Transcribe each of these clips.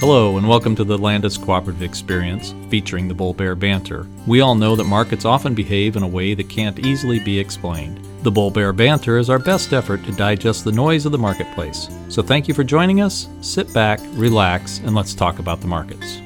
Hello, and welcome to the Landus Cooperative Experience featuring the Bull Bear Banter. We all know that markets often behave in a way that can't easily be explained. The Bull Bear Banter is our best effort to digest the noise of the marketplace. So thank you for joining us. Sit back, relax, and let's talk about the markets.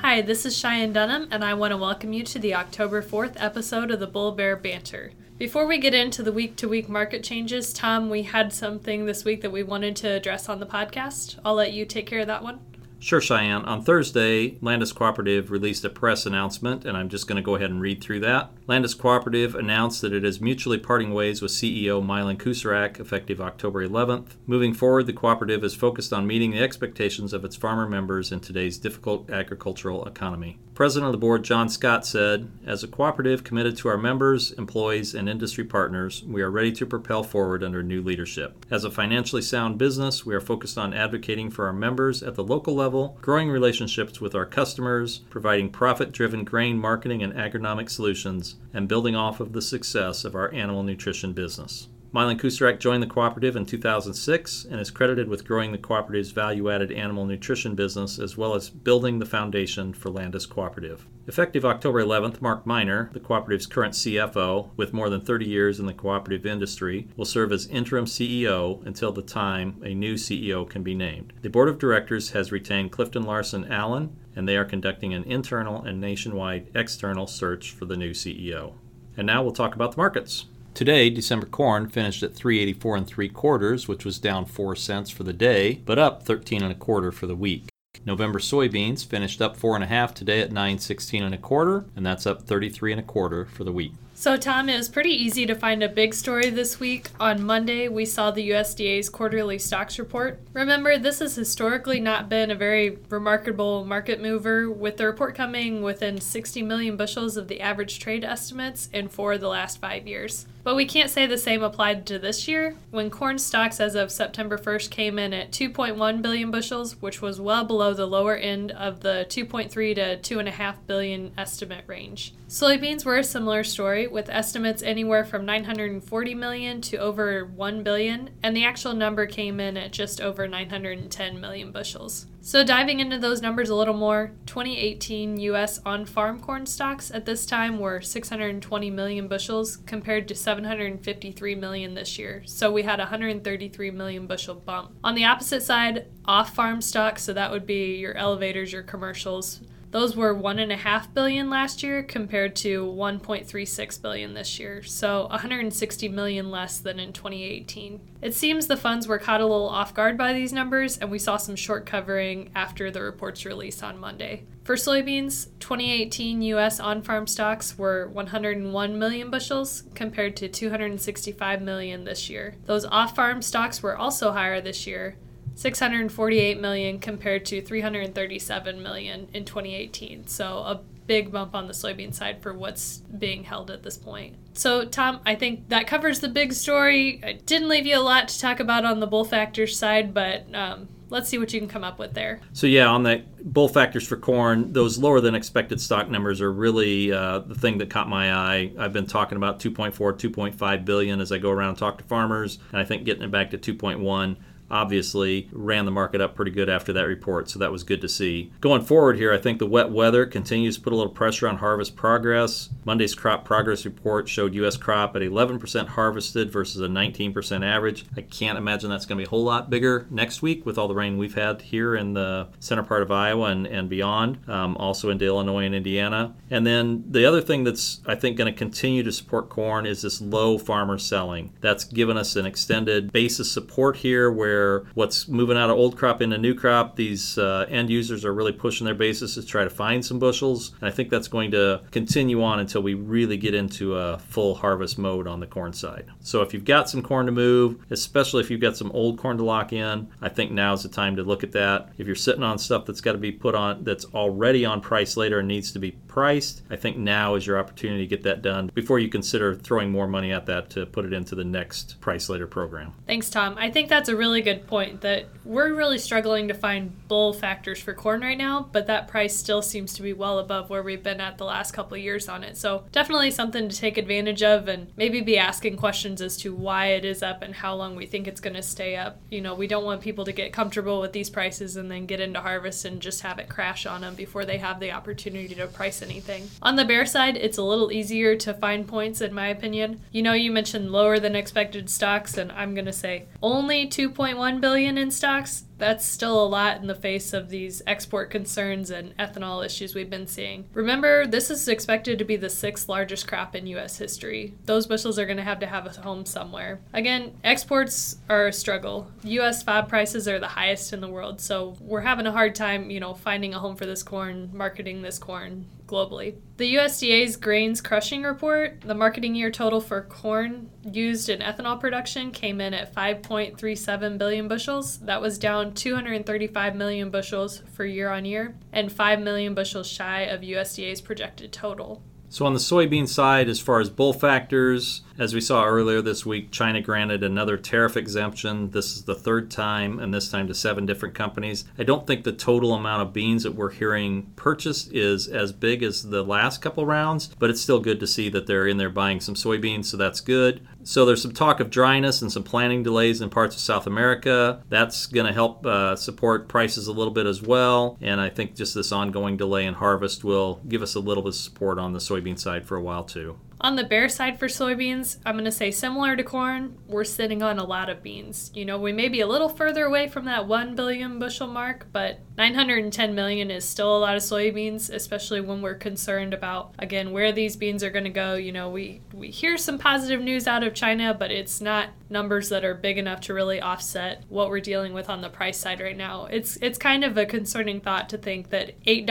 Hi, this is Cheyenne Dunham, and I want to welcome you to the October 4th episode of the Bull Bear Banter. Before we get into the week to week market changes, Tom, we had something this week that we wanted to address on the podcast. I'll let you take care of that one. Sure, Cheyenne. On Thursday, Landus Cooperative released a press announcement, and I'm just going to go ahead and read through that. Landus Cooperative announced that it is mutually parting ways with CEO Milan Kucerak effective October 11th. Moving forward, the cooperative is focused on meeting the expectations of its farmer members in today's difficult agricultural economy. President of the board John Scott said, As a cooperative committed to our members, employees, and industry partners, we are ready to propel forward under new leadership. As a financially sound business, we are focused on advocating for our members at the local level, growing relationships with our customers, providing profit driven grain marketing and agronomic solutions, and building off of the success of our animal nutrition business. Milan Kucerak joined the cooperative in 2006 and is credited with growing the cooperative's value added animal nutrition business as well as building the foundation for Landus Cooperative. Effective October 11th, Mark Miner, the cooperative's current CFO with more than 30 years in the cooperative industry, will serve as interim CEO until the time a new CEO can be named. The board of directors has retained Clifton Larson Allen, and they are conducting an internal and nationwide external search for the new CEO. And now we'll talk about the markets. Today, December corn finished at 384 and 3 quarters, which was down 4 cents for the day, but up 13 and a quarter for the week. November soybeans finished up 4.5 today at 916 and a quarter, and that's up 33 and a quarter for the week. So, Tom, it was pretty easy to find a big story this week. On Monday, we saw the USDA's quarterly stocks report. Remember, this has historically not been a very remarkable market mover, with the report coming within 60 million bushels of the average trade estimates in four of the last five years. But we can't say the same applied to this year, when corn stocks as of September 1st came in at 2.1 billion bushels, which was well below the lower end of the 2.3 to 2.5 billion estimate range. Soybeans were a similar story, with estimates anywhere from 940 million to over 1 billion, and the actual number came in at just over 910 million bushels. So, diving into those numbers a little more, 2018 U.S. on farm corn stocks at this time were 620 million bushels compared to 753 million this year. So, we had a 133 million bushel bump. On the opposite side, off farm stocks, so that would be your elevators, your commercials, those were one and a half billion last year compared to 1.36 billion this year, so 160 million less than in 2018. It seems the funds were caught a little off guard by these numbers, and we saw some short covering after the report's release on Monday. For soybeans, 2018 U.S. on farm stocks were 101 million bushels compared to 265 million this year. Those off farm stocks were also higher this year, 648 million compared to 337 million in 2018. So a big bump on the soybean side for what's being held at this point. So, Tom, I think that covers the big story. I didn't leave you a lot to talk about on the bull factors side, but um, let's see what you can come up with there. So, yeah, on the bull factors for corn, those lower than expected stock numbers are really uh, the thing that caught my eye. I've been talking about 2.4, 2.5 billion as I go around and talk to farmers, and I think getting it back to 2.1 obviously ran the market up pretty good after that report, so that was good to see. Going forward here, I think the wet weather continues to put a little pressure on harvest progress. Monday's crop progress report showed U.S. crop at 11% harvested versus a 19% average. I can't imagine that's going to be a whole lot bigger next week with all the rain we've had here in the center part of Iowa and, and beyond, um, also into Illinois and Indiana. And then the other thing that's, I think, going to continue to support corn is this low farmer selling. That's given us an extended basis support here where where what's moving out of old crop into new crop, these uh, end users are really pushing their basis to try to find some bushels. And I think that's going to continue on until we really get into a full harvest mode on the corn side. So if you've got some corn to move, especially if you've got some old corn to lock in, I think now's the time to look at that. If you're sitting on stuff that's got to be put on that's already on price later and needs to be priced, I think now is your opportunity to get that done before you consider throwing more money at that to put it into the next price later program. Thanks, Tom. I think that's a really good point that we're really struggling to find bull factors for corn right now, but that price still seems to be well above where we've been at the last couple years on it. So definitely something to take advantage of and maybe be asking questions as to why it is up and how long we think it's going to stay up. You know, we don't want people to get comfortable with these prices and then get into harvest and just have it crash on them before they have the opportunity to price anything. On the bear side, it's a little easier to find points in my opinion. You know, you mentioned lower than expected stocks and I'm going to say only 2.1 billion in stocks that's still a lot in the face of these export concerns and ethanol issues we've been seeing. Remember, this is expected to be the sixth largest crop in U.S. history. Those bushels are going to have to have a home somewhere. Again, exports are a struggle. U.S. FOB prices are the highest in the world, so we're having a hard time, you know, finding a home for this corn, marketing this corn globally. The USDA's grains crushing report, the marketing year total for corn used in ethanol production came in at 5.37 billion bushels. That was down 235 million bushels for year on year and 5 million bushels shy of USDA's projected total. So, on the soybean side, as far as bull factors, as we saw earlier this week, China granted another tariff exemption. This is the third time, and this time to seven different companies. I don't think the total amount of beans that we're hearing purchased is as big as the last couple rounds, but it's still good to see that they're in there buying some soybeans, so that's good. So there's some talk of dryness and some planting delays in parts of South America. That's going to help uh, support prices a little bit as well. And I think just this ongoing delay in harvest will give us a little bit of support on the soybean side for a while too. On the bear side for soybeans, I'm going to say similar to corn, we're sitting on a lot of beans. You know, we may be a little further away from that 1 billion bushel mark, but 910 million is still a lot of soybeans, especially when we're concerned about again where these beans are going to go. You know, we we hear some positive news out of China, but it's not numbers that are big enough to really offset what we're dealing with on the price side right now. It's it's kind of a concerning thought to think that $8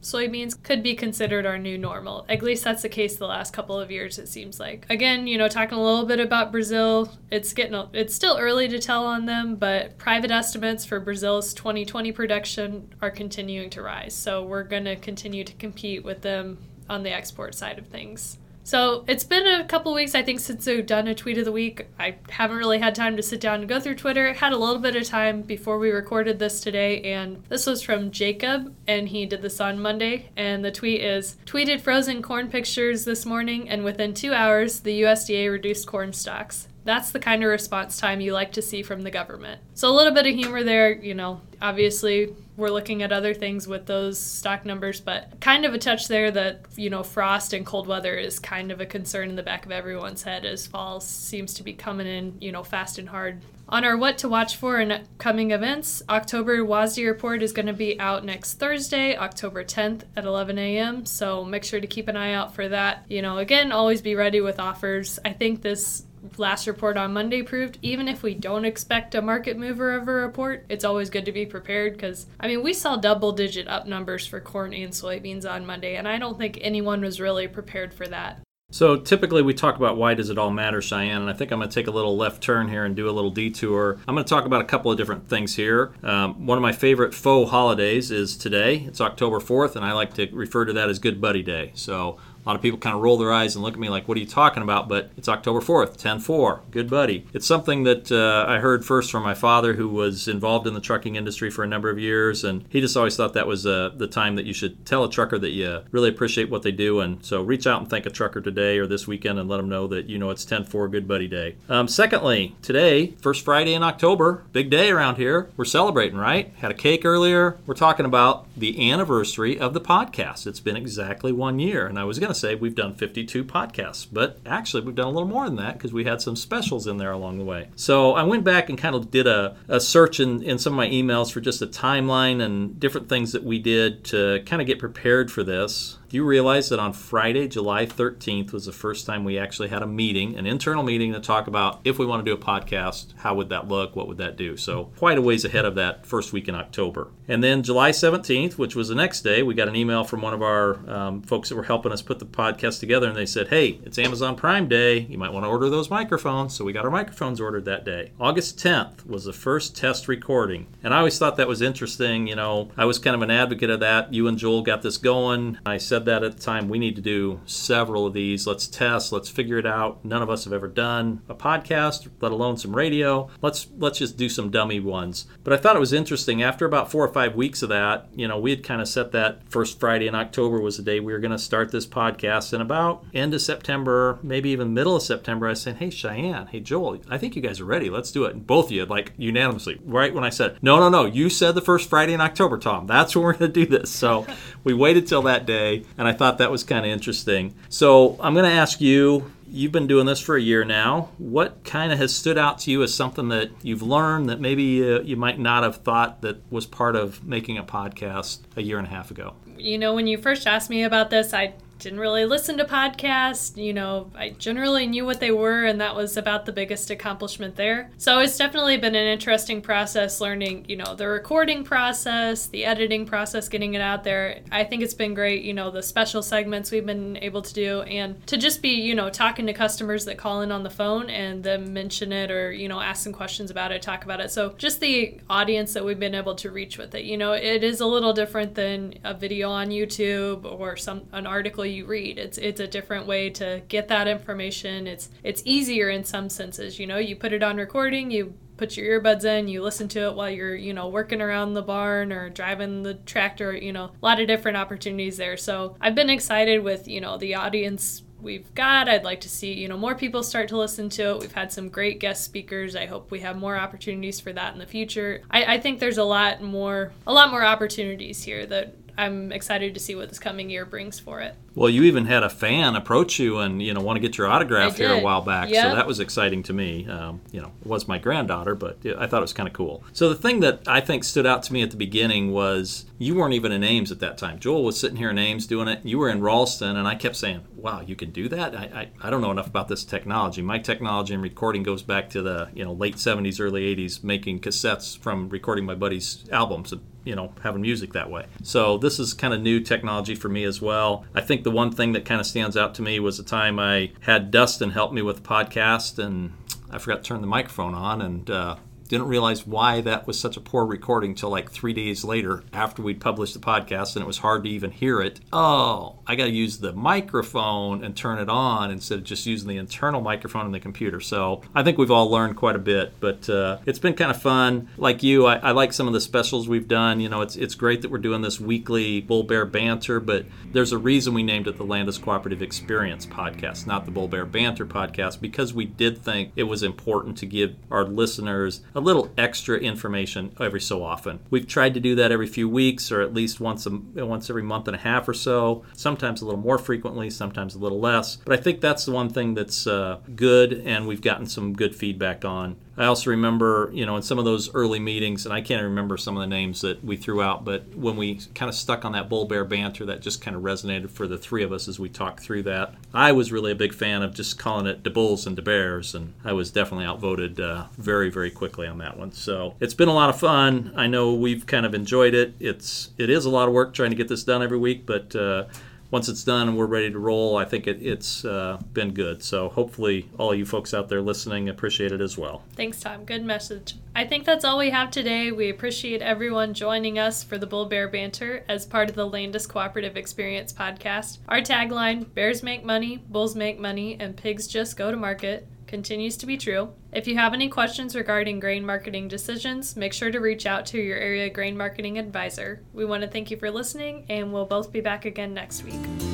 soybeans could be considered our new normal. At least that's the case the last couple of years it seems like. Again, you know, talking a little bit about Brazil, it's getting it's still early to tell on them, but private estimates for Brazil's 2020 production are continuing to rise. So we're going to continue to compete with them on the export side of things. So it's been a couple weeks, I think, since we've done a tweet of the week. I haven't really had time to sit down and go through Twitter. Had a little bit of time before we recorded this today, and this was from Jacob, and he did this on Monday. And the tweet is tweeted frozen corn pictures this morning, and within two hours, the USDA reduced corn stocks. That's the kind of response time you like to see from the government. So a little bit of humor there, you know, obviously we're looking at other things with those stock numbers, but kind of a touch there that, you know, frost and cold weather is kind of a concern in the back of everyone's head as fall seems to be coming in, you know, fast and hard. On our what to watch for in upcoming events, October WASDE report is going to be out next Thursday, October 10th at 11 a.m. So make sure to keep an eye out for that. You know, again, always be ready with offers. I think this last report on Monday proved, even if we don't expect a market mover of a report, it's always good to be prepared because, I mean, we saw double digit up numbers for corn and soybeans on Monday, and I don't think anyone was really prepared for that. So typically we talk about why does it all matter, Cheyenne, and I think I'm going to take a little left turn here and do a little detour. I'm going to talk about a couple of different things here. Um, one of my favorite faux holidays is today. It's October 4th, and I like to refer to that as Good Buddy Day. So a lot of people kind of roll their eyes and look at me like, what are you talking about? But it's October 4th, 10 4. Good buddy. It's something that uh, I heard first from my father, who was involved in the trucking industry for a number of years. And he just always thought that was uh, the time that you should tell a trucker that you really appreciate what they do. And so reach out and thank a trucker today or this weekend and let them know that you know it's 10 4 Good Buddy Day. Um, secondly, today, first Friday in October, big day around here. We're celebrating, right? Had a cake earlier. We're talking about the anniversary of the podcast. It's been exactly one year. And I was going to to say we've done 52 podcasts, but actually we've done a little more than that because we had some specials in there along the way. So I went back and kind of did a, a search in, in some of my emails for just a timeline and different things that we did to kind of get prepared for this. Do you realize that on Friday, July 13th, was the first time we actually had a meeting, an internal meeting to talk about if we want to do a podcast, how would that look, what would that do? So, quite a ways ahead of that first week in October. And then July 17th, which was the next day, we got an email from one of our um, folks that were helping us put the podcast together, and they said, Hey, it's Amazon Prime Day. You might want to order those microphones. So, we got our microphones ordered that day. August 10th was the first test recording. And I always thought that was interesting. You know, I was kind of an advocate of that. You and Joel got this going. I said said that at the time. We need to do several of these. Let's test. Let's figure it out. None of us have ever done a podcast, let alone some radio. Let's let's just do some dummy ones. But I thought it was interesting. After about four or five weeks of that, you know, we had kind of set that first Friday in October was the day we were going to start this podcast. And about end of September, maybe even middle of September, I said, "Hey Cheyenne, hey Joel, I think you guys are ready. Let's do it." And both of you, like unanimously, right when I said, "No, no, no, you said the first Friday in October, Tom. That's when we're going to do this." So we waited till that day, and I thought that was kind of interesting. So I'm going to ask you. You've been doing this for a year now. What kind of has stood out to you as something that you've learned that maybe uh, you might not have thought that was part of making a podcast a year and a half ago? You know, when you first asked me about this, I didn't really listen to podcasts. You know, I generally knew what they were, and that was about the biggest accomplishment there. So it's definitely been an interesting process learning, you know, the recording process, the editing process, getting it out there. I think it's been great, you know, the special segments we've been able to do, and to just be, you know, talking to customers that call in on the phone and then mention it or, you know, ask some questions about it, talk about it. So just the audience that we've been able to reach with it. You know, it is a little different than a video on YouTube or some an article you read. It's it's a different way to get that information. It's it's easier in some senses. You know, you put it on recording, you put your earbuds in, you listen to it while you're, you know, working around the barn or driving the tractor, you know, a lot of different opportunities there. So I've been excited with, you know, the audience we've got. I'd like to see, you know, more people start to listen to it. We've had some great guest speakers. I hope we have more opportunities for that in the future. I, I think there's a lot more a lot more opportunities here that I'm excited to see what this coming year brings for it. Well, you even had a fan approach you and you know want to get your autograph here a while back, so that was exciting to me. Um, you know, it was my granddaughter, but I thought it was kind of cool. So the thing that I think stood out to me at the beginning was you weren't even in Ames at that time. Joel was sitting here in Ames doing it. You were in Ralston, and I kept saying, "Wow, you can do that." I, I, I don't know enough about this technology. My technology and recording goes back to the you know late '70s, early '80s, making cassettes from recording my buddies' albums and you know having music that way. So this is kind of new technology for me as well. I think the one thing that kind of stands out to me was the time I had Dustin help me with the podcast, and I forgot to turn the microphone on, and uh, didn't realize why that was such a poor recording till like three days later after we'd published the podcast and it was hard to even hear it. Oh, I got to use the microphone and turn it on instead of just using the internal microphone in the computer. So I think we've all learned quite a bit, but uh, it's been kind of fun. Like you, I, I, like some of the specials we've done. You know, it's it's great that we're doing this weekly Bull Bear Banter, but there's a reason we named it the Landus Cooperative Experience Podcast, not the Bull Bear Banter Podcast, because we did think it was important to give our listeners a little extra information every so often. We've tried to do that every few weeks or at least once a, once every month and a half or so. Sometimes a little more frequently, sometimes a little less. But I think that's the one thing that's uh, good, and we've gotten some good feedback on. I also remember, you know, in some of those early meetings, and I can't remember some of the names that we threw out, but when we kind of stuck on that bull bear banter, that just kind of resonated for the three of us as we talked through that. I was really a big fan of just calling it the bulls and the bears, and I was definitely outvoted uh, very, very quickly on that one. So it's been a lot of fun. I know we've kind of enjoyed it. It's it is a lot of work trying to get this done every week, but uh, once it's done and we're ready to roll, I think it, has uh, been good. So hopefully, all you folks out there listening appreciate it as well. Thanks, Tom. Good message. I think that's all we have today. We appreciate everyone joining us for the Bull Bear Banter as part of the Landus Cooperative Experience podcast. Our tagline Bears make money, bulls make money, and pigs just go to market continues to be true. If you have any questions regarding grain marketing decisions, make sure to reach out to your area grain marketing advisor. We want to thank you for listening, and we'll both be back again next week.